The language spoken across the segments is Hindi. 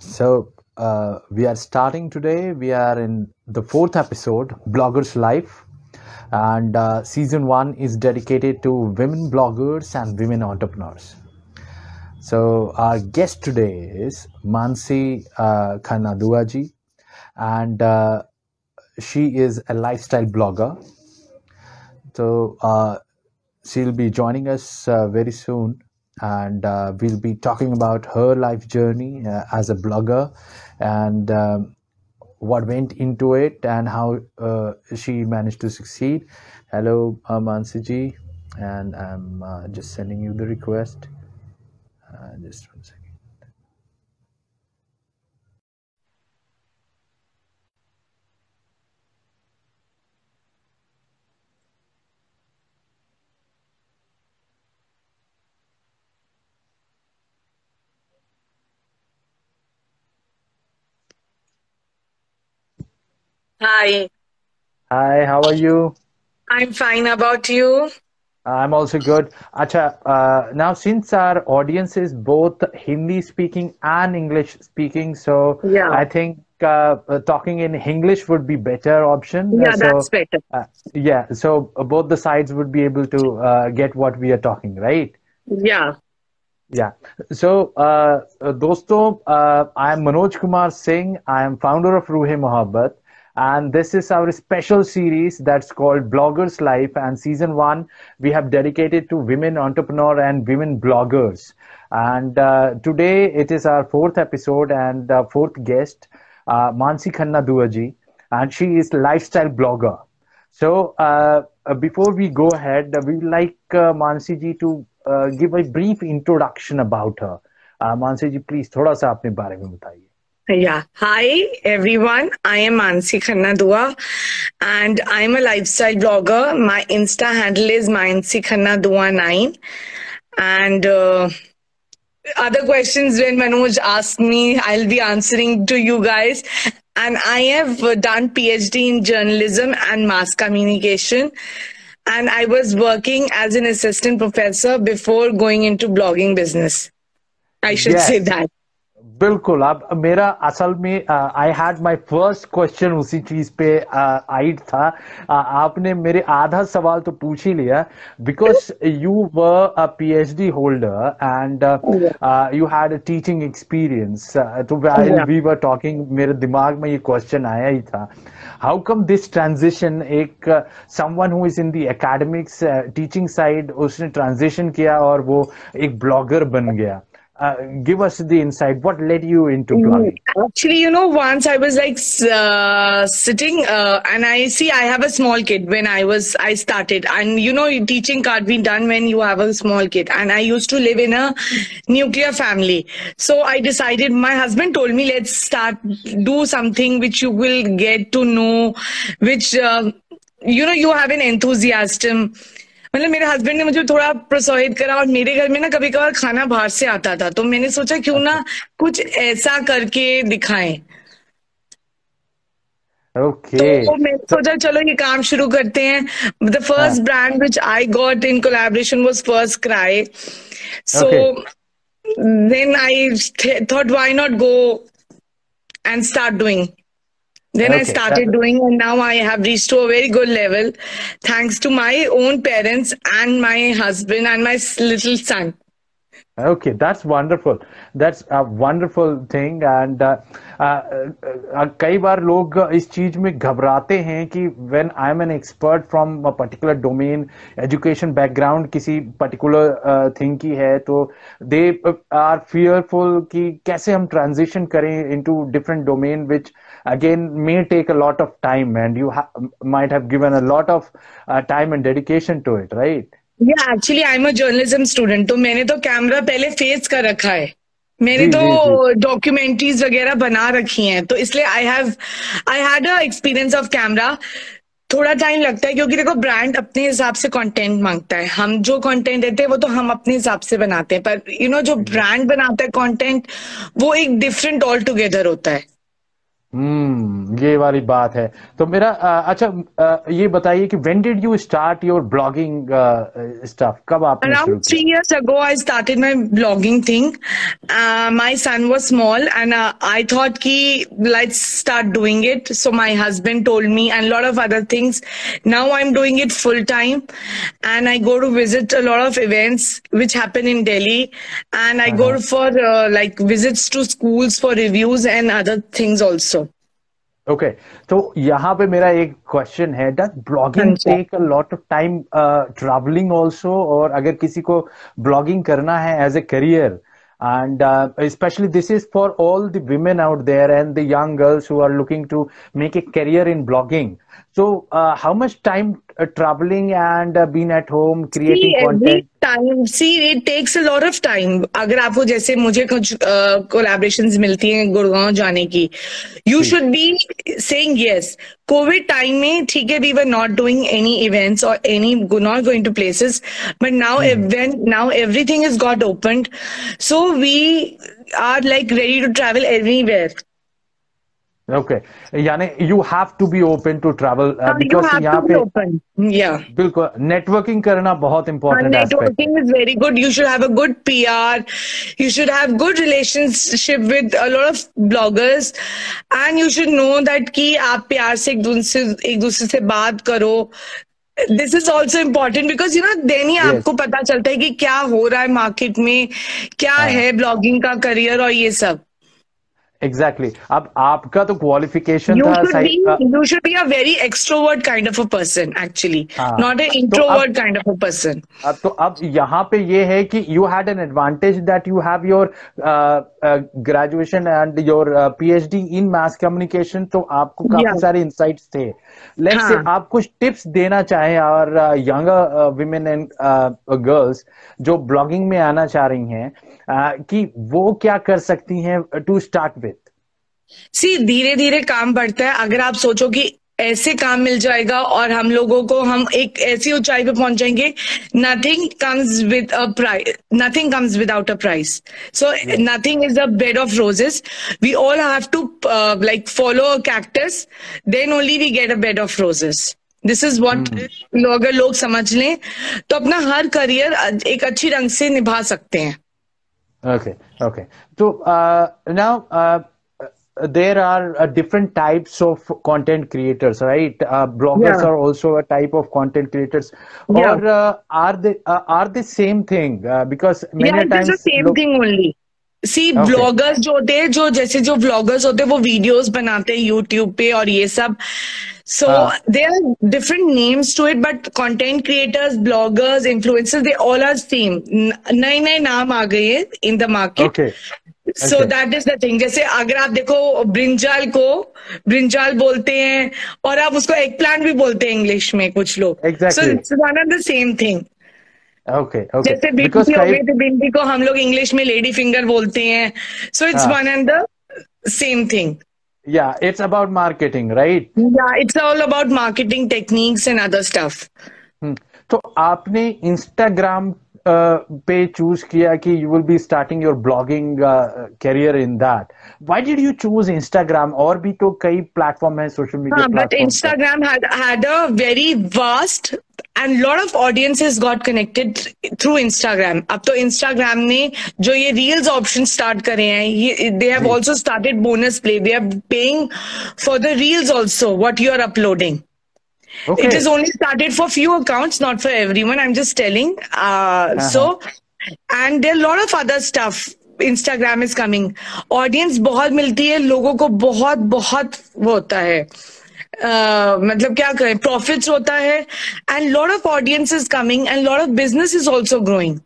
So uh, we are starting today. We are in the fourth episode, Bloggers Life, and uh, season one is dedicated to women bloggers and women entrepreneurs. So our guest today is Mansi uh, Khanaduaji, and uh, she is a lifestyle blogger. So uh, she'll be joining us uh, very soon and uh, we'll be talking about her life journey uh, as a blogger and um, what went into it and how uh, she managed to succeed. Hello uh, mansiji and i'm uh, just sending you the request. Uh, just one second Hi, hi how are you I'm fine. About you? I'm also good. Acha, uh, now since our audience is both Hindi speaking and English speaking, so Yeah. I think uh, talking in English would be better option. Uh, Yeah, that's so better. uh, yeah, so both the sides would be able to uh, get what we are talking, right? Yeah. Yeah. So, uh, uh, dosto, uh, I am Manoj Kumar Singh. I am founder of Ruhe Mohabbat And this is our special series that's called Bloggers Life. And season one, we have dedicated to women entrepreneur and women bloggers. And uh, today it is our fourth episode and uh, fourth guest, uh, Mansi Khanna Duaji. And she is lifestyle blogger. So uh, uh, before we go ahead, uh, we would like uh, Mansi ji to uh, give a brief introduction about her. Uh, Mansi ji, please थोड़ा सा अपने बारे में बताइए. yeah. Hi, everyone. I am Mansi Khanna Dua and I'm a lifestyle blogger. My Insta handle is Mansi Khanna Dua 9. And uh, other questions when Manoj asks me, I'll be answering to you guys. And I have done PhD in journalism and mass communication. And I was working as an assistant professor before going into blogging business. I should say that. बिल्कुल अब मेरा असल में I had my first question उसी चीज़ पे आइड था। uh, आपने मेरे आधा सवाल तो पूछ ही लिया because you were a PhD holder and you had a teaching experience तो Yeah. we were मेरे दिमाग में ये क्वेश्चन आया ही था। हाउ कम दिस ट्रांजिशन एक someone who is in the academics teaching side उसने ट्रांजिशन किया और वो एक ब्लॉगर बन गया? Uh, give us the insight. What led you into mm, blogging? Actually, you know, once I was like uh, sitting, uh, and I see I have a small kid when I was I started, and you know, teaching can't be done when you have a small kid. And I used to live in a nuclear family, so I decided. My husband told me, let's start do something which you will get to know, which uh, you know you have an enthusiasm मतलब मेरे हस्बैंड ने मुझे थोड़ा प्रोत्साहित करा और मेरे घर में ना कभी कभार खाना बाहर से आता था। तो मैंने सोचा क्यों ना कुछ ऐसा करके दिखाएँ। ओके तो मैंने सोचा चलो ये काम शुरू करते हैं। The first brand which I got in collaboration was FirstCry so then I thought why not go and start doing? Then i started doing and now i have reached to a very good level thanks to my own parents and my husband and my little son Okay, that's wonderful. That's a wonderful thing. And uh, uh, uh, कई बार लोग इस चीज में घबराते हैं कि when I'm an expert from a particular domain, education background किसी particular uh, thing की है तो they are fearful कि कैसे हम transition करें into different domain which again may take a lot of time and you ha might have given a lot of uh, time and dedication to it, right? या actually I am a journalism student तो मैंने तो कैमरा पहले फेस कर रखा है। मैंने जी, तो डॉक्यूमेंट्रीज वगैरह बना रखी हैं तो इसलिए I have I had a experience of camera थोड़ा टाइम लगता है क्योंकि देखो ब्रांड अपने हिसाब से कंटेंट माँगता है। हम जो कंटेंट देते हैं वो तो हम अपने हिसाब से बनाते हैं पर यू you नो know, जो ब्रांड बनाता है कंटेंट वो एक डिफरेंट ऑल टुगेदर होता है। हम्म ये वाली बात है तो मेरा अ, अच्छा अ, ये बताइए कि when did you start your blogging stuff कब आपने शुरू Around three किया years ago, I started my blogging thing. Uh, my son was small, and uh, I thought ki let's start doing it. So my husband told me, and a lot of other things. Now I'm doing it full time, and I go to visit a lot of events which happen in Delhi, and I go Uh-huh. for uh, like visits to schools okay तो यहाँ पे मेरा एक क्वेश्चन है does blogging take a lot of time travelling also और अगर किसी को ब्लॉगिंग करना है as a career and specially this is for all the women out there and the young girls who are looking to make a career in blogging so uh, how much time uh, traveling and uh, being at home creating See, every content time, see, it takes a lot of time. अगर आपको जैसे मुझे कुछ कोलैबोरेशंस मिलती हैं गुड़गांव जाने की you should be saying yes Covid time में ठीक है we were not doing any events और any not going to places but now when now everything is got opened so we are like ready to travel everywhere Okay यानी you have to be open to travel because यहाँ पे mm, बिल्कुल नेटवर्किंग करना बहुत इंपॉर्टेंट हाँ, है networking is very good you should have a good PR you should have good relationship with a of bloggers and you should know that कि आप प्यार से एक दूसरे से बात करो। This is also important because you know they आपको पता चलता है कि क्या हो रहा है मार्केट में क्या हाँ। है। ब्लॉगिंग का करियर और ये सब। Exactly exactly. अब आपका तो क्वालिफिकेशन you था should सही be you should be a very extrovert kind of a person actually हाँ. not an तो अब- introvert kind of a person अब तो अब यहाँ पे ये है कि you had an advantage that you have your graduation and your PhD in mass communication तो आपको काफ़ी सारे इंसाइट्स थे। लेट्स से हाँ. आप कुछ टिप्स देना चाहें और यंगर विमेन एंड गर्ल्स जो ब्लॉगिंग में आना चाह रही हैं uh, कि वो क्या कर सकती हैं टू स्टार्ट विथ सी धीरे धीरे काम बढ़ता है। अगर आप सोचो कि ऐसे काम मिल जाएगा और हम लोगों को हम एक ऐसी ऊंचाई पे पहुँच जाएँगे nothing comes with a price nothing comes without a price so nothing is a bed of roses we all have to like follow a cactus then only we get a bed of roses this is what अगर लोग समझ लें तो अपना हर करियर एक अच्छी ढंग से निभा सकते हैं। Okay, okay. So uh, now uh, uh, there are uh, different types of content creators, right? Uh, bloggers Yeah. are also a type of content creators, Yeah. or uh, are they uh, are the same thing? Uh, because many yeah, it is times the same लोग- thing only. See Okay. Bloggers जो होते हैं जो जैसे जो ब्लॉगर्स होते हैं वो वीडियोस बनाते हैं यूट्यूब पे और ये सब सो हाँ. They are different names to it but content creators bloggers influencers they all are same नए नए नाम आ गए हैं in the market Okay, so that is the thing जैसे अगर आप देखो ब्रिंजाल को ब्रिंजाल बोलते हैं और आप उसको एग प्लांट भी बोलते हैं इंग्लिश में कुछ लोग so it's the same thing okay, okay. जैसे भिंडी हो गई तो भिंडी को हम लोग इंग्लिश में लेडी फिंगर बोलते हैं so it's. One and the same thing yeah, it's about marketing, right? या it's all about marketing techniques and other stuff Hmm. तो आपने इंस्टाग्राम पे चूज़ किया कि you will be starting your blogging career in that why did you choose Instagram और भी तो कई प्लेटफॉर्म है social media but Instagram had a very vast and lot of audience is got connected through Instagram अब तो इंस्टाग्राम ने जो ये रील्स ऑप्शन स्टार्ट करे हैं they have also started bonus play they have paying for the reels also what you are uploading Okay. It is only started for few accounts, not for everyone. I'm just telling. Uh, So, and there are a lot of other stuff. Instagram is coming. Audience बहुत मिलती है लोगों को बहुत बहुत वो होता है uh, मतलब क्या करें प्रॉफिट्स होता है and lot of audience is coming and lot of business is also growing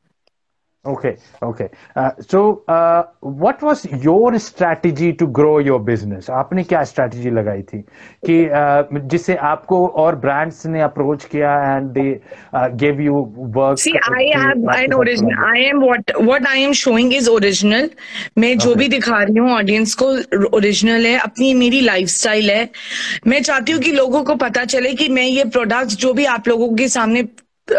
Okay, okay. Uh, so, uh, what was your strategy to grow your business? आपने क्या strategy लगाई थी कि uh, जिससे आपको और brands ने approach किया and they uh, gave you work? See, I have an original. I am what what I am showing is original. मैं जो Okay. भी दिखा रही हूँ ऑडियंस को ओरिजिनल है अपनी मेरी लाइफस्टाइल है मैं चाहती हूँ कि लोगों को पता चले कि मैं ये प्रोडक्ट्स जो भी आप लोगों के सामने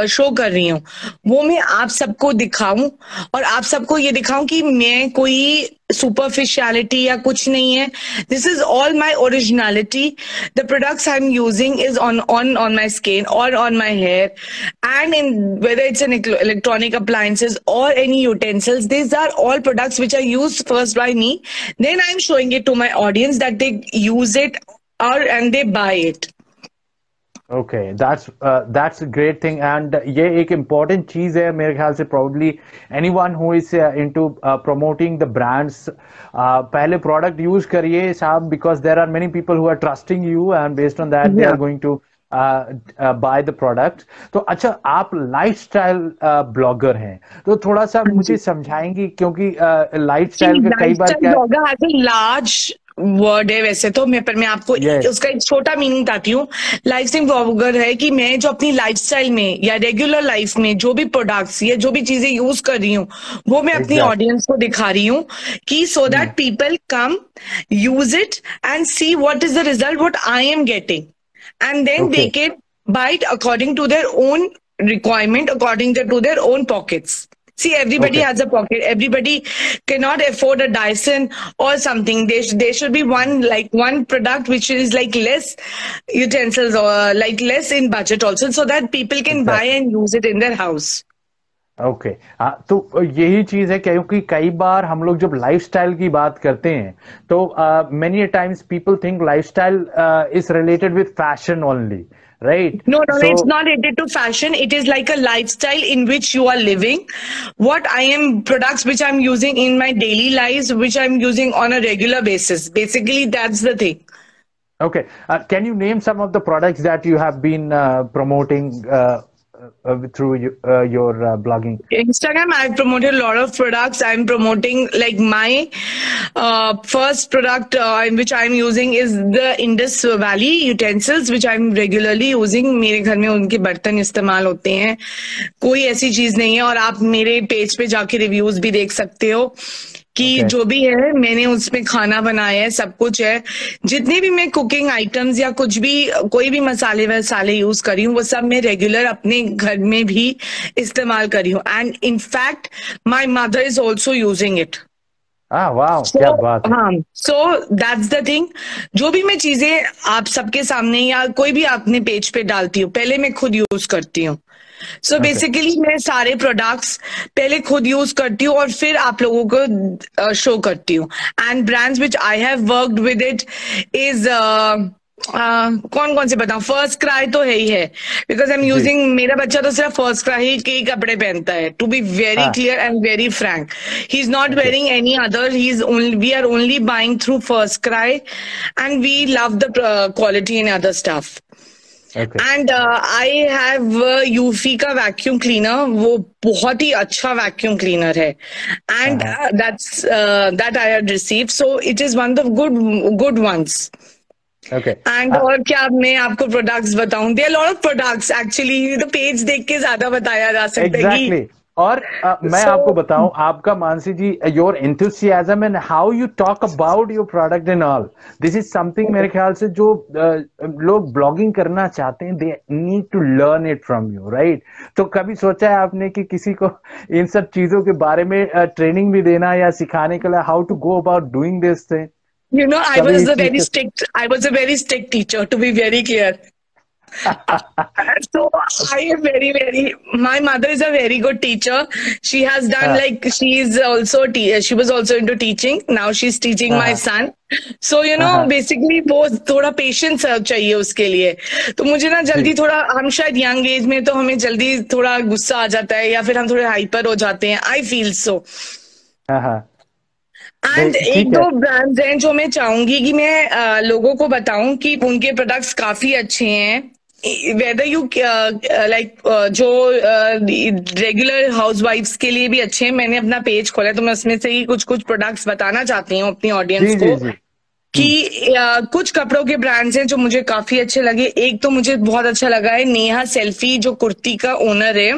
शो कर रही हूँ। वो मैं आप सबको दिखाऊँ और आप सबको ये दिखाऊँ कि मैं कोई सुपरफिशियलिटी या कुछ नहीं है। This is all my originality the products I am using is on on on my skin और on my hair and in whether it's an electronic appliances और any utensils this are all products which are use first by me then I am showing it to my audience that they use it और and they buy it okay that's that's a great thing and ये एक इंपॉर्टेंट चीज़ है मेरे ख्याल से probably anyone who is into promoting the brands पहले प्रोडक्ट यूज़ करिए साहब because there are many people who are trusting you and based on that they are going to buy the product तो अच्छा आप लाइफस्टाइल ब्लॉगर हैं। तो थोड़ा सा मुझे समझाएँगी क्योंकि लाइफस्टाइल का कई बार क्या लार्ज वर्ड है वैसे तो मैं पर मैं आपको yes. उसका एक छोटा मीनिंग बताती हूँ। लाइफ स्टाइल ब्लॉगर है कि मैं जो अपनी लाइफस्टाइल में या रेगुलर लाइफ में जो भी प्रोडक्ट्स या जो भी चीज़ें यूज़ कर रही हूँ वो मैं अपनी ऑडियंस को दिखा रही हूँ कि so that people come use it and see what is the result what I am getting and then they they buy it according to according own requirement according to according own pockets. See, everybody okay. has a pocket. Everybody cannot afford a Dyson or something. There, there should be one like one product which is like less utensils or like less in budget also, so that people can exactly. buy and use it in their house. Okay okay. हाँ, तो यही चीज़ है क्योंकि कई बार हम लोग जब लाइफस्टाइल की बात करते हैं तो many times people think lifestyle is related with fashion only right. No no, so, it's not related to fashion. It is like a lifestyle in which you are living. What i am products which i'm using in my daily lives which i'm using on a regular basis. Basically that's the thing. Okay. Uh, can you name some of the products that you have been uh, promoting uh, uh, through uh, your uh, blogging? Instagram, I've promoted a lot of products. I'm promoting like my uh, first product uh, in which I'm using is the Indus Valley utensils, which I'm regularly using. मेरे घर में उनके बर्तन इस्तेमाल होते हैं कोई ऐसी चीज़ नहीं है और आप मेरे पेज पे जाके रिव्यूज़ भी देख सकते हो कि okay. जो भी है मैंने उसमें खाना बनाया है सब कुछ है। जितने भी मैं कुकिंग आइटम्स या कुछ भी कोई भी मसाले वसाले यूज़ करी हूँ वो सब मैं रेगुलर अपने घर में भी इस्तेमाल करी हूँ। And in fact my mother is also using it हाँ। सो दैट्स द थिंग जो भी मैं चीज़ें आप सबके सामने या कोई भी अपने पेज पे डालती हूँ पहले मैं खुद यूज़ करती हूँ। सो so बेसिकली मैं सारे प्रोडक्ट्स पहले खुद यूज़ करती हूँ और फिर आप लोगों को शो uh, करती हूँ। And brands which I have worked with it is कौन कौन से बताऊँ? फ़र्स्ट क्राई तो है ही है। बिकॉज़ आई एम यूजिंग मेरा बच्चा तो सिर्फ़ फ़र्स्ट क्राई के ही कपड़े पहनता है। To be very clear and very frank he is not wearing any other he is we are only buying through first cry and we love the quality in other stuff and I have Eufy का वैक्यूम क्लीनर वो बहुत ही अच्छा वैक्यूम क्लीनर है. And that's that I have receive so it is one of good good ones and और क्या मैं आपको प्रोडक्ट्स बताऊँ? There lot of products actually तो पेज देख के ज़्यादा बताया जा सकता है. और uh, मैं so, आपको बताऊँ आपका Mansi ji your enthusiasm and how you talk about your product in all this is something मेरे ख्याल से जो uh, लोग ब्लॉगिंग करना चाहते हैं they need to learn it from you right तो कभी सोचा है आपने कि किसी को इन सब चीज़ों के बारे में ट्रेनिंग uh, भी देना या सिखाने के लिए how to go about doing this thing You know, I was a very strict. I was a very strict teacher. To be very clear. so I am very, very. My mother is a very good teacher. She has done uh, like she's also te- she was also into teaching. Now she's teaching uh, my son. So you know basically वो थोड़ा पेशेंस चाहिए उसके लिए। तो मुझे ना जल्दी थोड़ा हम शायद यंग एज में तो हमें जल्दी थोड़ा गुस्सा आ जाता है या फिर हम थोड़े हाइपर हो जाते हैं। आई फील सो एंड एक दो ब्रांड्स हैं जो मैं चाहूँगी कि मैं आ, लोगों को बताऊँ कि उनके प्रोडक्ट्स काफ़ी अच्छे हैं। वेदर यू लाइक जो रेगुलर हाउस वाइफ्स के लिए भी अच्छे हैं मैंने अपना पेज खोला है तो मैं उसमें से ही कुछ कुछ प्रोडक्ट्स बताना चाहती हूँ अपनी ऑडियंस को जी, जी. कि आ, कुछ कपड़ों के ब्रांड्स हैं जो मुझे काफ़ी अच्छे लगे। एक तो मुझे बहुत अच्छा लगा है नेहा सेल्फी जो कुर्ती का ओनर है।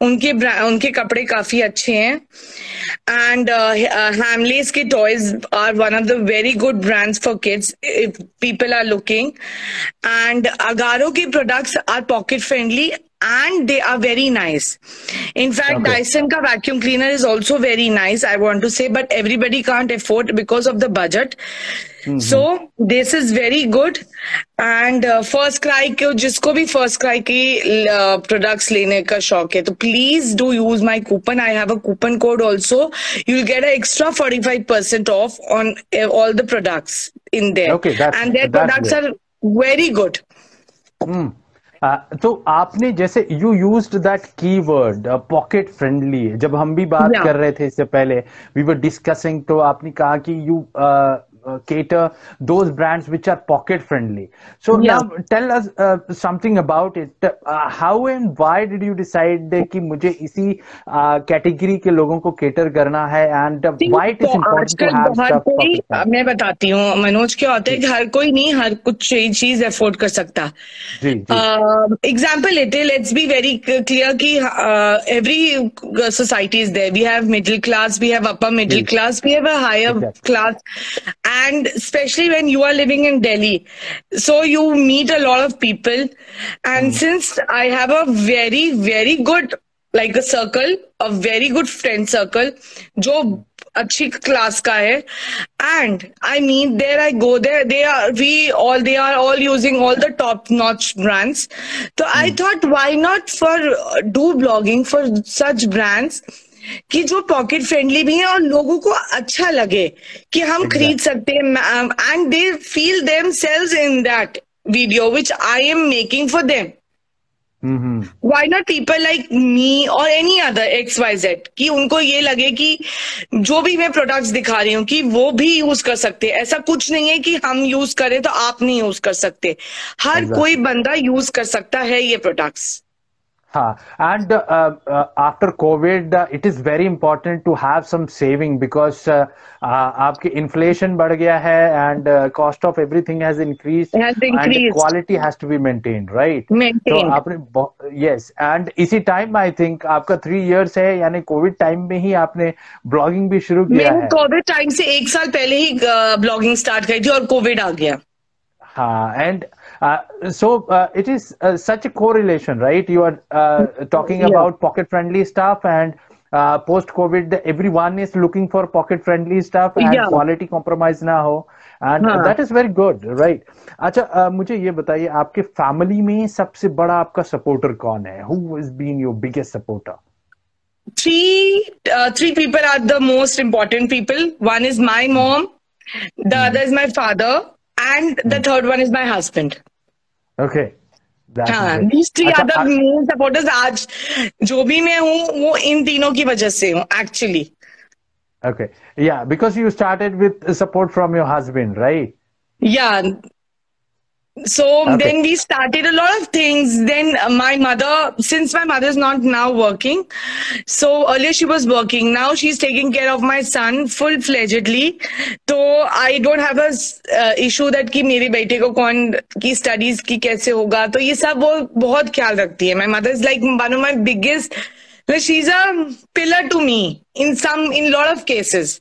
उनके उनके कपड़े काफ़ी अच्छे हैं। एंड हैमलेस के toys are one of the very good brands for kids people are looking and Agaro के products are pocket friendly and they are very nice. In fact, Okay. Dyson ka vacuum cleaner is also very nice, I want to say, but everybody can't afford because of the budget. So this is very good. And uh, First Cry के जिसको भी First Cry की uh, products लेने का शौक है तो please do use my coupon. I have a coupon code also. You'll get an extra 45% off on uh, all the products in there. Okay, that's- and their that's products great. are very good. हम्म आ, तो आपने जैसे you use that keyword pocket friendly जब हम भी बात Yeah. कर रहे थे इससे पहले वी वर डिस्कसिंग तो आपने कहा कि you cater those brands which are pocket friendly so Yeah. now tell us uh, something about it uh, how and why did you decide कि मुझे इसी कैटेगरी के लोगों को cater करना है and uh, why it is तो important to आजकल have बहुत stuff कोई pocket friendly? मैं बताती हूँ मनोज क्या होता है कि हर कोई नहीं हर कुछ चीज़ अफोर्ड कर सकता एग्ज़ाम्पल लेते लेट्स बी वेरी क्लियर कि every society is there we have middle class we have upper middle. Class we have a higher Exactly. class and especially when you are living in delhi so you meet a lot of people and since i have a very very good like a circle a very good friend circle जो अच्छी क्लास का है and I mean there I go there they are we all they are all using all the top notch brands तो I thought why not for do blogging for such brands कि जो पॉकेट फ्रेंडली भी है और लोगों को अच्छा लगे कि हम exactly. खरीद सकते हैं and they feel themselves in that video which I am making for them why not people like me or any other X Y Z कि उनको ये लगे कि जो भी मैं प्रोडक्ट्स दिखा रही हूँ कि वो भी यूज़ कर सकते हैं। ऐसा कुछ नहीं है कि हम यूज़ करें तो आप नहीं यूज़ कर सकते। हर Exactly. कोई बंदा यूज़ कर सकता है ये प्रोडक्ट्स हाँ and uh, uh, after COVID uh, it is very important to have some saving because uh, uh, आपके inflation बढ़ गया है and uh, cost of everything has increased Has increased. and quality has to be maintained right Maintained. तो आपने yes and इसी time I think आपका three years है यानी COVID time में ही आपने blogging भी शुरू किया है कोविड टाइम से एक साल पहले ही ब्लॉगिंग स्टार्ट करी थी और कोविड आ गया हाँ, and uh, so uh, it is uh, such a correlation, right? You are uh, talking Yeah. about pocket-friendly stuff, and uh, post-COVID, everyone is looking for pocket-friendly stuff, and Yeah. quality compromise ना हो, and हाँ. that is very good, right? अच्छा, uh, मुझे ये बताइए, आपके family में सबसे बड़ा आपका supporter कौन है? Who has been your biggest supporter? three uh, three people are the most important people one is my mom the other is my father and the third one is my husband हाँ अच्छा, main supporters आज जो भी मैं हूँ वो इन तीनों की वजह से हूँ actually Okay. Yeah, because you started with support from your husband, right? yeah so Okay. then we started a lot of things then uh, my mother since my mother is not now working so earlier she was working now she's taking care of my son full fledgedly so i don't have a uh, issue that कि मेरे बेटे को कौन की स्टडीज़ की कैसे होगा तो ये सब वो बहुत ख्याल रखती है my mother is like one of my biggest like she's a pillar to me in some in lot of cases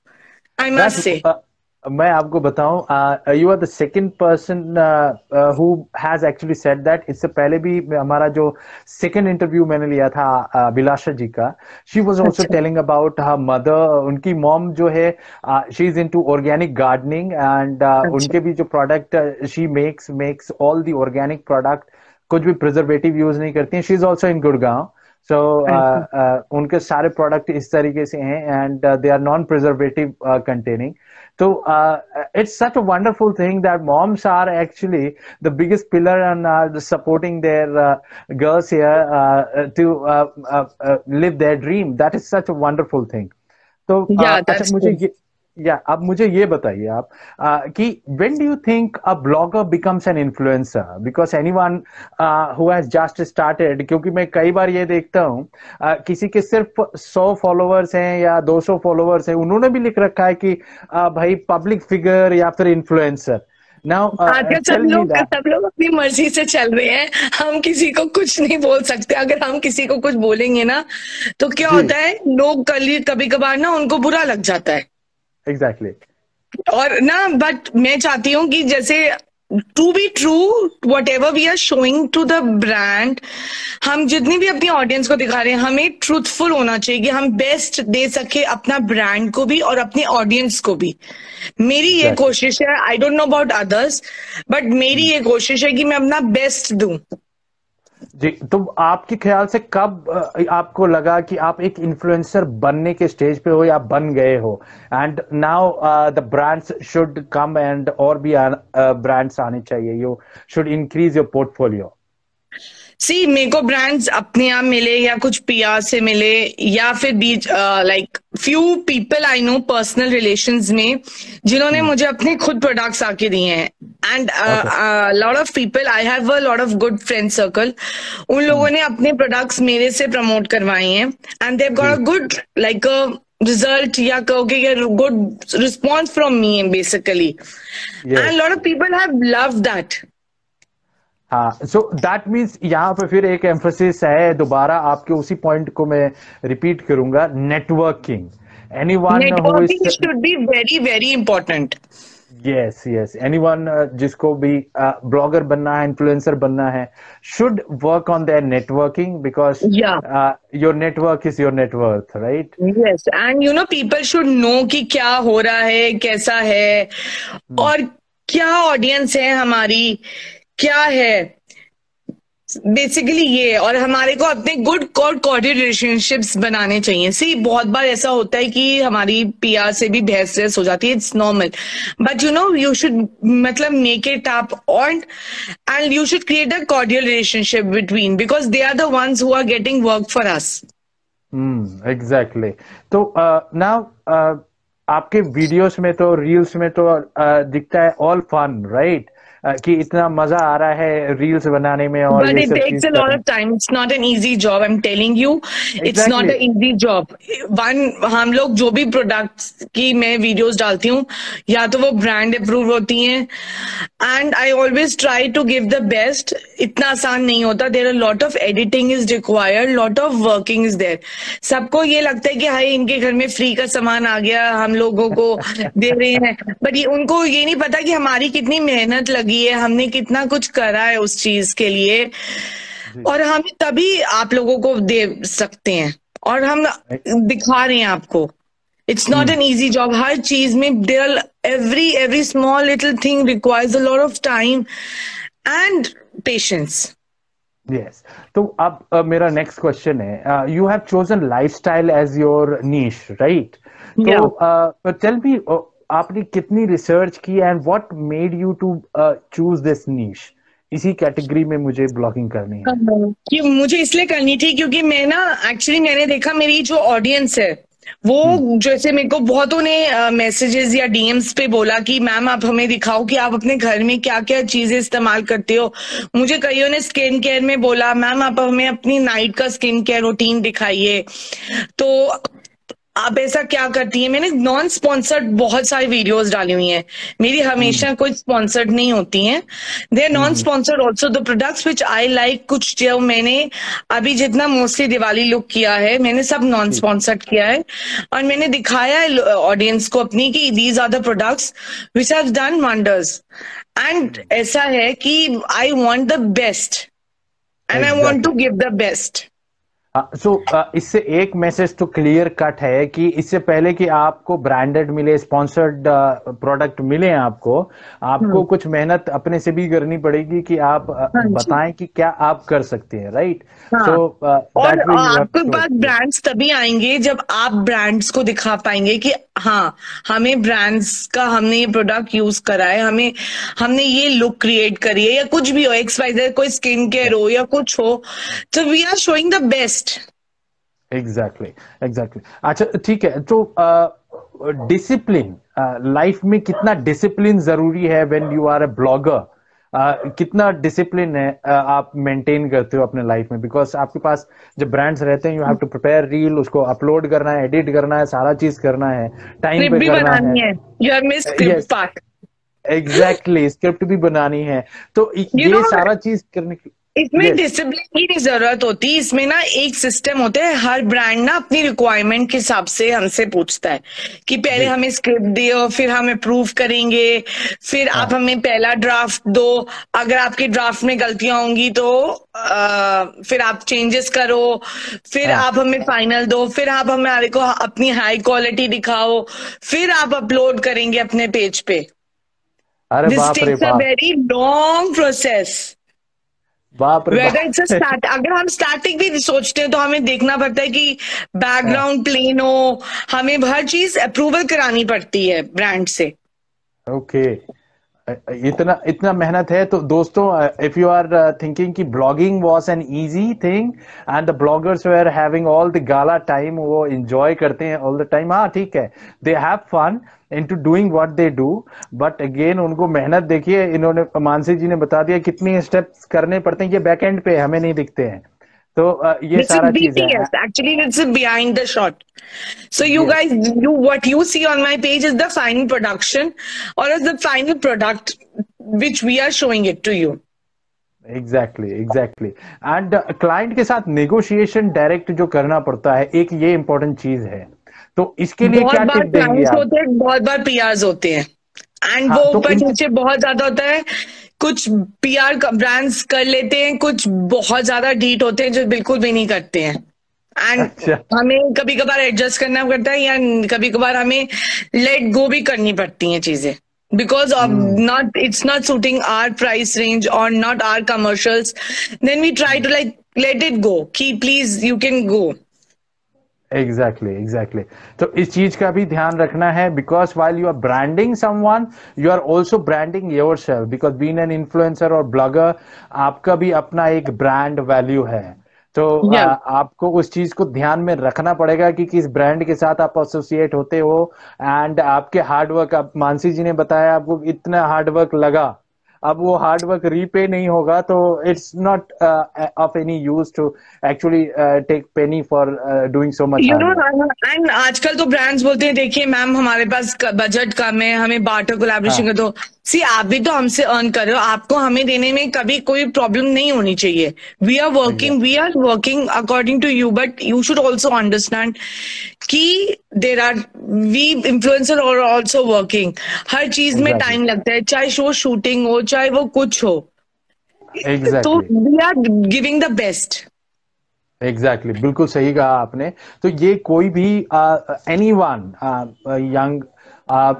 i must That's- say uh, मैं आपको बताऊँ you are the second person who has actually said that इससे पहले भी हमारा जो सेकंड इंटरव्यू मैंने लिया था अभिलाषा uh, जी का शी वाज आल्सो अच्छा। टेलिंग अबाउट हर मदर उनकी मॉम जो है she is into organic gardening and उनके भी जो product she makes makes all the organic product कुछ भी प्रिजर्वेटिव यूज़ नहीं करती हैं. She is also in Gurgaon so उनके सारे प्रोडक्ट इस तरीके से हैं and they are non preservative containing So uh, it's such a wonderful thing that moms are actually the biggest pillar and are supporting their uh, girls here uh, uh to uh, uh, live their dream. That is such a wonderful thing. So yeah, that's Achha, ये या अब मुझे ये बताइए आप uh, कि when do you think a blogger becomes an influencer? Because anyone uh, who has just started क्योंकि मैं कई बार ये देखता हूँ uh, किसी के सिर्फ़ 100 फॉलोअर्स हैं या 200 फॉलोअर्स हैं उन्होंने भी लिख रखा है कि uh, भाई पब्लिक फिगर या फिर इन्फ्लुएंसर नाउ आजकल सब लोग सब लोग अपनी मर्ज़ी से चल रहे हैं हम किसी को कुछ नहीं बोल सकते। अगर हम किसी को कुछ बोलेंगे ना तो क्या होता है लोग कभी कभार ना उनको बुरा लग जाता है। एग्जैक्टली और ना बट मैं चाहती हूँ कि जैसे to be true whatever we are showing to the brand हम जितनी भी अपनी ऑडियंस को दिखा रहे हैं हमें ट्रूथफुल होना चाहिए कि हम बेस्ट दे सके अपना ब्रांड को भी और अपनी ऑडियंस को भी। मेरी ये कोशिश है I don't know about others but मेरी ये कोशिश है कि मैं अपना बेस्ट दूँ। जी तो आपके ख्याल से कब आपको लगा कि आप एक इन्फ्लुएंसर बनने के स्टेज पे हो या बन गए हो? And now the brands should come and और भी ब्रांड्स आने चाहिए। You should increase your portfolio see मेरे को ब्रांड्स अपने आप मिले या कुछ पीआर से मिले या फिर बीच like few people I know personal relation में जिन्होंने मुझे अपने खुद प्रोडक्ट्स आके दिए हैं. And lot of people I have a lot of good friend circle उन लोगों ने अपने प्रोडक्ट्स मेरे से प्रमोट करवाए हैं. And they've got a good like a result या कहोगे good response from me basically and lot of people have love that हाँ सो दैट मीन्स यहाँ पे फिर एक एम्फोसिस है दोबारा आपके उसी पॉइंट को मैं रिपीट करूँगा networking anyone Networking should be very very important. Yes yes anyone जिसको भी ब्लॉगर uh, बनना है इन्फ्लुएंसर बनना है should work on their networking because your network is your network right yes and you know people should know कि क्या हो रहा है कैसा है hmm. और क्या ऑडियंस है हमारी। क्या है? बेसिकली ये और हमारे को अपने गुड कॉर्ड कॉर्डियल रिलेशनशिप्स बनाने चाहिए। सी बहुत बार ऐसा होता है कि हमारी पीआर से भी बहस बहस हो जाती है it's normal but you know you should मतलब make it up on and you should create a cordial relationship between because they are the ones who are getting work for us hmm exactly तो नाउ आपके वीडियोस में तो रील्स में तो uh, दिखता है ऑल फन राइट कि इतना मज़ा आ रहा है रील्स बनाने में और But ये it सब takes a lot of time. It's not an easy job. I'm telling you, it's not Exactly. an easy job. One, हम लोग जो भी प्रोडक्ट्स की मैं वीडियोस डालती हूँ या तो वो ब्रांड अप्रूव होती हैं and I always try to give the best इतना आसान नहीं होता। There are lot of editing is required lot of working is there सबको ये लगता है कि हाई इनके घर में फ्री का सामान आ गया हम लोगों को दे रहे हैं। बट ये उनको ये नहीं पता कि हमारी कितनी मेहनत लगी है हमने कितना कुछ करा है उस चीज़ के लिए। और हम तभी आप लोगों को दे सकते हैं। और हम दिखा रहे हैं आपको। It's not an easy job हर चीज़ में there every every small little thing requires a lot of time and patience yes तो अब मेरा नेक्स्ट क्वेश्चन है. You have chosen lifestyle as your niche right तो टेल मी आपने कितनी रिसर्च की and what made you to choose this niche इसी कैटेगरी में मुझे ब्लॉगिंग करनी है. कि मुझे इसलिए करनी थी क्योंकि मैं ना एक्चुअली मैंने देखा मेरी जो ऑडियंस है वो जैसे मेरे को बहुतों ने मैसेजेस या डीएम्स पे बोला कि मैम आप हमें दिखाओ कि आप अपने घर में क्या क्या चीज़ें इस्तेमाल करते हो। मुझे कईयों ने स्किन केयर में बोला मैम आप हमें अपनी नाइट का स्किन केयर रूटीन दिखाइए। तो आप ऐसा क्या करती है? मैंने नॉन स्पॉन्सर्ड बहुत सारी वीडियोस डाली हुई हैं। मेरी हमेशा कोई स्पॉन्सर्ड नहीं होती हैं। They are non sponsored also the products which I like कुछ जो मैंने अभी जितना मोस्टली दिवाली लुक किया है मैंने सब नॉन स्पॉन्सर्ड किया है। और मैंने दिखाया है ऑडियंस को अपनी कि these are the products which have done wonders and ऐसा है कि I want the best and I want to give the best so uh, so, uh, इससे एक मैसेज तो क्लियर कट है कि इससे पहले कि आपको ब्रांडेड मिले स्पॉन्सर्ड प्रोडक्ट मिले आपको आपको कुछ मेहनत अपने से भी करनी पड़ेगी कि आप uh, बताएँ कि क्या आप कर सकते हैं राइट सो और आपके पास ब्रांड्स तभी आएँगे जब आप ब्रांड्स को दिखा पाएँगे कि हाँ हमें ब्रांड्स का हमने ये प्रोडक्ट यूज़ करा है हमें हमने ये लुक क्रिएट करी है या कुछ भी हो एक्स वाई कोई स्किन केयर हो या कुछ हो तो we are showing the best exactly exactly अच्छा ठीक है तो डिसिप्लिन लाइफ में कितना डिसिप्लिन ज़रूरी है when you are a blogger कितना डिसिप्लिन है uh, आप मेंटेन करते हो अपने लाइफ में? बिकॉज़ आपके पास जब ब्रांड्स रहते हैं you have to prepare reel उसको अपलोड करना है एडिट करना है सारा चीज़ करना है टाइम पे करना है। You have miss part exactly script भी बनानी है। तो You ये know- सारा चीज़ करने की इसमें Yes. डिसिप्लिन की नहीं ज़रूरत होती है इसमें ना एक सिस्टम होता है हर ब्रांड ना अपनी रिक्वायरमेंट के हिसाब से हमसे पूछता है कि पहले yes. हमें स्क्रिप्ट दियो फिर हम अप्रूव करेंगे फिर हाँ। आप हमें पहला ड्राफ्ट दो अगर आपके ड्राफ्ट में गलतियाँ होंगी तो आ, फिर आप चेंजेस करो फिर हाँ। आप हमें फाइनल दो फिर आप हमारे को अपनी हाई क्वालिटी दिखाओ फिर आप अपलोड करेंगे अपने पेज पे अरे रे अ बाप वेरी लॉन्ग प्रोसेस बाप रे स्टार्ट अगर हम स्टार्टिंग भी सोचते हैं तो हमें देखना पड़ता है कि बैकग्राउंड प्लेन हो हमें हर चीज़ अप्रूवल करानी पड़ती है ब्रांड से। ओके इतना इतना मेहनत है तो दोस्तों इफ़ यू आर थिंकिंग कि blogging was an easy thing and the bloggers were having all the gala time वो एंजॉय करते हैं ऑल द टाइम हाँ ठीक है। They have fun into doing what they do but again उनको मेहनत देखिए इन्होंने मानसी जी ने बता दिया कितने स्टेप्स करने पड़ते हैं ये बैक एंड पे हमें नहीं दिखते हैं तो uh, ये सारा चीज़ है it's behind the shot. So you Yes. guys, you what you see on my page is the final production or is the final product which we are showing it to you. Exactly exactly and client के साथ नेगोशिएशन डायरेक्ट जो करना पड़ता है एक ये इंपॉर्टेंट चीज़ है तो इसके लिए बहुत क्या बार टिप देंगे आप? होते हैं बहुत बार पीआरस होते हैं। एंड हाँ, वो तो ऊपर इन- नीचे बहुत ज़्यादा होता है कुछ पीआर ब्रांड्स कर लेते हैं कुछ बहुत ज़्यादा डीट होते हैं जो बिल्कुल भी नहीं करते हैं। एंड अच्छा। हमें कभी कभार एडजस्ट करना पड़ता है या कभी कभार हमें लेट गो भी करनी पड़ती हैं चीज़ें। Because of not it's not suiting our price range और not our commercials then we try to like let it go कि please you can go exactly exactly तो इस चीज़ का भी ध्यान रखना है because while you are branding someone you are also branding yourself because been an influencer और ब्लॉगर आपका भी अपना एक ब्रांड वैल्यू है तो Yeah. आ, आपको उस चीज़ को ध्यान में रखना पड़ेगा कि किस ब्रांड के साथ आप एसोसिएट होते हो एंड आपके हार्डवर्क आप मानसी जी ने बताया आपको इतना हार्डवर्क लगा अब वो हार्डवर्क रीपे नहीं होगा तो it's not of any use to actually take penny for doing so much and आजकल तो ब्रांड्स बोलते हैं देखिए मैम हमारे पास बजट कम है हमें बाटर कोलैबोरेशन। कर दो सी आप भी तो हमसे अर्न कर रहे हो आपको हमें देने में कभी कोई प्रॉब्लम नहीं होनी चाहिए। We are working we are working according to you but you should also understand कि देर आर वी इन्फ्लुएंसर और ऑल्सो वर्किंग हर चीज़ में टाइम लगता है चाहे शो शूटिंग हो चाहे वो कुछ हो। तो we are giving the best exactly exactly, बिल्कुल सही कहा आपने। तो ये कोई भी एनी वन यंग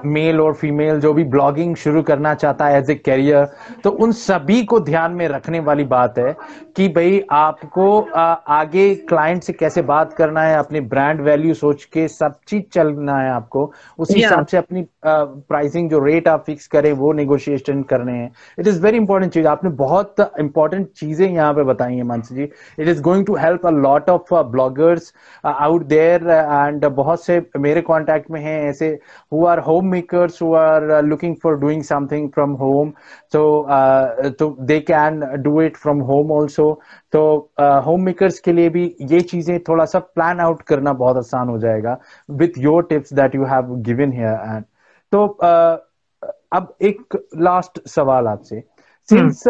मेल और फीमेल जो भी ब्लॉगिंग शुरू करना चाहता है एज ए करियर तो उन सभी को ध्यान में रखने वाली बात है कि भाई आपको आगे क्लाइंट से कैसे बात करना है अपनी ब्रांड वैल्यू सोच के सब चीज़ चलना है आपको उसी हिसाब से अपनी प्राइसिंग जो रेट आप फिक्स करें वो नेगोशिएशन करने हैं। इट इज़ वेरी इंपॉर्टेंट चीज़ आपने बहुत इंपॉर्टेंट चीज़ें यहाँ पे बताई है Mansi ji. It is going to help a lot of bloggers out there and बहुत से मेरे कॉन्टेक्ट में हैं ऐसे who are homemakers who are looking for doing something from home तो तो they can do it from home also तो होम मेकर्स के लिए भी ये चीज़ें थोड़ा सा प्लान आउट करना बहुत आसान हो जाएगा with your tips that you have given here and तो uh, अब एक लास्ट सवाल आपसे. Since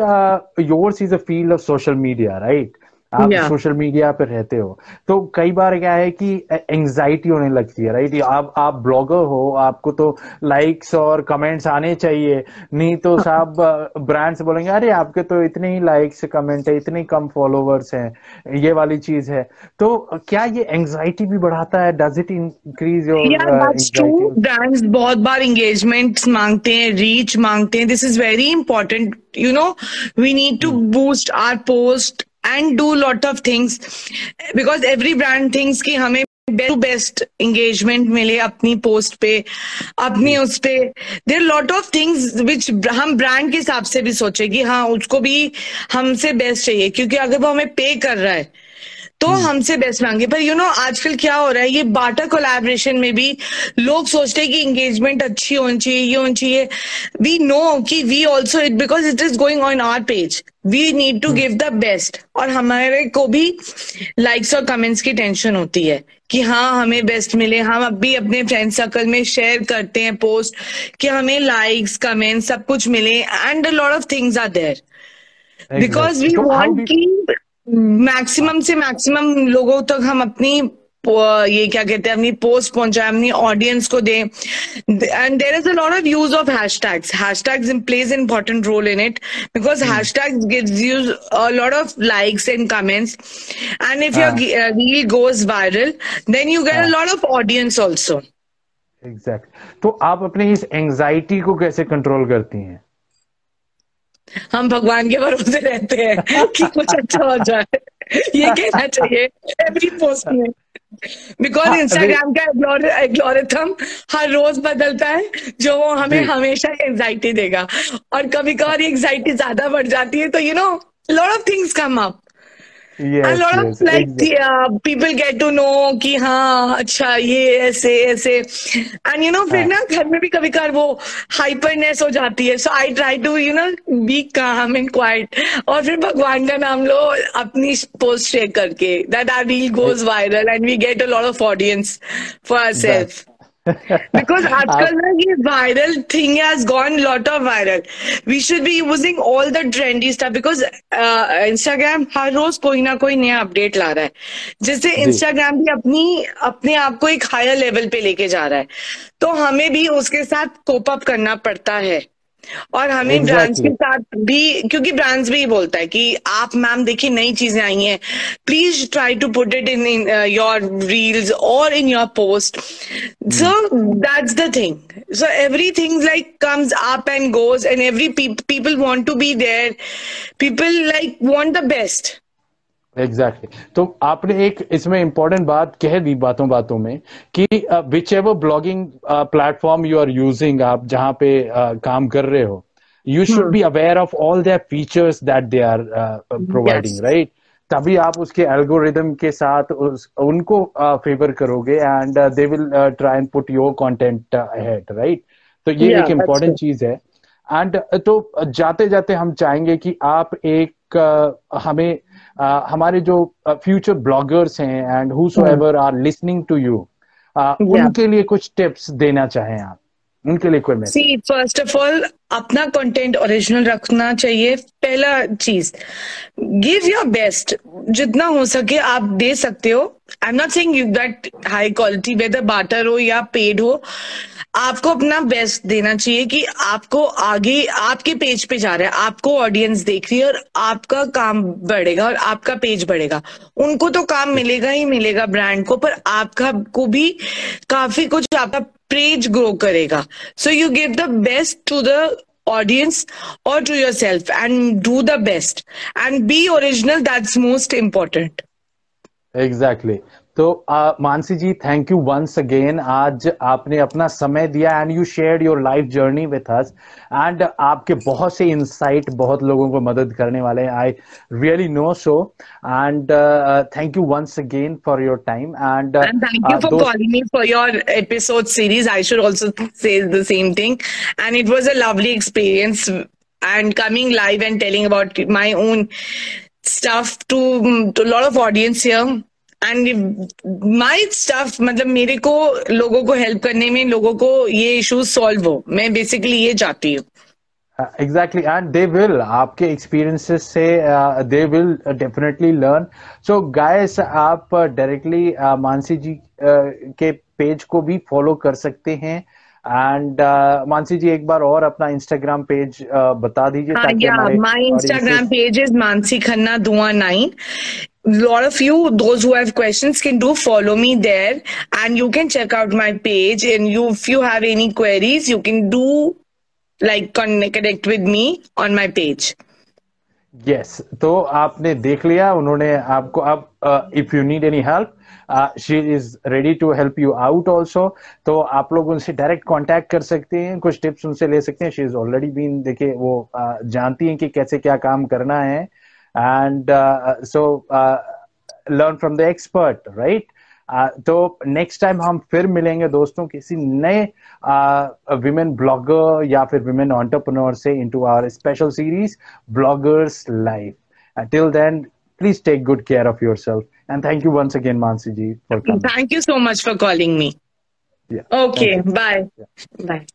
yours is a field of social media right आप Yeah. सोशल मीडिया पे रहते हो। तो कई बार क्या है कि एंजाइटी होने लगती है राइट आप आप ब्लॉगर हो आपको तो लाइक्स और कमेंट्स आने चाहिए। नहीं तो साहब ब्रांड्स बोलेंगे अरे आपके तो इतने ही लाइक्स कमेंट है इतने कम फॉलोवर्स हैं ये वाली चीज़ है। तो क्या ये एंजाइटी भी बढ़ाता है? Does it increase your that's बहुत बार engagements मांगते हैं, रीच मांगते हैं. This is very important you know we need to boost our post and do lot of things because every brand things की हमें बेस्ट बेस्ट इंगेजमेंट मिले अपनी पोस्ट पे अपनी उस पे। There lot of things which हम ब्रांड के हिसाब से भी सोचे कि हाँ उसको भी हमसे बेस्ट चाहिए। क्योंकि अगर वो हमें पे कर रहा है तो हमसे बेस्ट मांगे। पर यू नो आजकल क्या हो रहा है ये बाटा कोलैबोरेशन में भी लोग सोचते हैं कि एंगेजमेंट अच्छी होनी चाहिए ये होनी चाहिए। वी नो कि we also it because it is going on our page we need to give the best और हमारे को भी लाइक्स और कमेंट्स की टेंशन होती है कि हाँ हमें बेस्ट मिले। हम अब भी अपने फ्रेंड सर्कल में शेयर करते हैं पोस्ट कि हमें लाइक्स कमेंट्स सब कुछ मिले। And lot of things are there because we want कि मैक्सिमम से मैक्सिमम लोगों तक हम अपनी ये क्या कहते हैं अपनी पोस्ट पहुँचाए अपनी ऑडियंस को दें। And there is a lot of use of hashtags hashtags plays important role in it because hashtags gives you a lot of likes and comments. And if your Ah. uh, reel goes viral then you get a Ah. lot of exact तो आप अपने इस एंजाइटी को कैसे कंट्रोल करती हैं? हम भगवान के भरोसे रहते हैं कि कुछ अच्छा हो जाए। ये कहना चाहिए एवरी पोस्ट में। बिकॉज़ हाँ, इंस्टाग्राम का एग्लोरिथम हर रोज बदलता है जो वो हमें हमेशा एंजाइटी देगा। और कभी कभार एंजाइटी ज़्यादा बढ़ जाती है तो you know lot of things come up people get to know कि हाँ अच्छा ये ऐसे ऐसे। एंड यू नो फिर हाँ. ना घर में भी कभी कभार वो हाइपरनेस हो जाती है। So I try to you know be calm and quiet और फिर भगवान का नाम लो अपनी पोस्ट शेयर करके। That our reel goes viral and we get a lot of audience for our self because आजकल ना ये viral thing has gone lot of viral. We should be using all the trendy stuff because uh, Instagram हर रोज कोई ना कोई नया अपडेट ला रहा है जिससे। Instagram भी अपनी अपने आप को एक हायर लेवल पे लेके जा रहा है तो हमें भी उसके साथ कोप अप करना पड़ता है और हमें ब्रांड्स के साथ भी क्योंकि ब्रांड्स भी बोलता है कि आप मैम देखिए नई चीज़ें आई हैं। Please try to put it in your reels और in your post so that's the thing so everything like comes up and goes and every people want to be there people like want the best exactly exactly. तो आपने एक इसमें इंपॉर्टेंट बात कह दी बातों बातों में कि whichever blogging platform you are using आप जहाँ पे uh, काम कर रहे हो you should be aware of all their features that they are providing right तभी आप उसके एल्गोरिदम के साथ उस, उनको फेवर uh, करोगे and they will try and put your content ahead right तो ये Yeah, एक इम्पोर्टेंट चीज़ है। एंड तो जाते जाते हम चाहेंगे कि आप एक uh, हमें uh, हमारे जो फ्यूचर ब्लॉगर्स हैं and who are listening to you उनके लिए कुछ टिप्स देना चाहें आप? उनके लिए कोई सी फ़र्स्ट ऑफ़ ऑल अपना कंटेंट ओरिजिनल रखना चाहिए। पहला चीज़ गिव योर बेस्ट जितना हो सके आप दे सकते हो। I am not saying you that high quality whether water हो या पेड हो। आपको अपना बेस्ट देना चाहिए कि आपको आगे, आपके पेज पे जा रहा है। आपको ऑडियंस देख रही है और आपका काम बढ़ेगा और आपका पेज बढ़ेगा। उनको तो काम मिलेगा ही मिलेगा ब्रांड को, पर आपका को भी काफ़ी कुछ आपका page grow karega. So you give the best to the audience or to yourself and do the best and be original. That's most important. Exactly. तो Mansi ji thank you once again आज आपने अपना समय दिया and you share your life journey with us and आपके बहुत से इंसाइट बहुत लोगों को मदद करने वाले हैं. I really know so and thank you once again for your time and thank you for your episode series I should also say same thing and it was a lovely experience and coming live and telling about my own stuff to to lot of audience here. And my stuff मतलब मेरे को लोगों को हेल्प करने में लोगों को ये इश्यूज़ सॉल्व हो मैं बेसिकली ये चाहती हूँ। एग्जैक्टली एंड दे विल आपके एक्सपीरियंसेस से they will definitely learn so guys आप डायरेक्टली मानसी जी uh, के पेज को भी फॉलो कर सकते हैं. एंड मानसी जी एक बार और अपना इंस्टाग्राम पेज बता दीजिए my Instagram page is Mansi Khanna audiences- page lot of you, those who have questions, can do follow me there, and you can check out my page. And you, if you have any queries, you can do like connect, with me on my page. Yes तो आपने देख लिया उन्होंने आपको अब if you need any help she is ready to help you out also तो आप लोग उनसे डायरेक्ट कांटेक्ट कर सकते हैं कुछ टिप्स उनसे ले सकते हैं शी इज़ ऑलरेडी बीन देखिए वो uh, जानती हैं कि कैसे क्या काम करना है And so learn from the expert right तो नेक्स्ट टाइम हम फिर मिलेंगे दोस्तों किसी नए विमेन ब्लॉगर या फिर विमेन ऑन्टरप्रनोर से into our special series bloggers life till then please take good care of yourself and thank you once again mansi ji for coming Thank you so much for calling me. yeah Okay, Thank you. bye. Bye.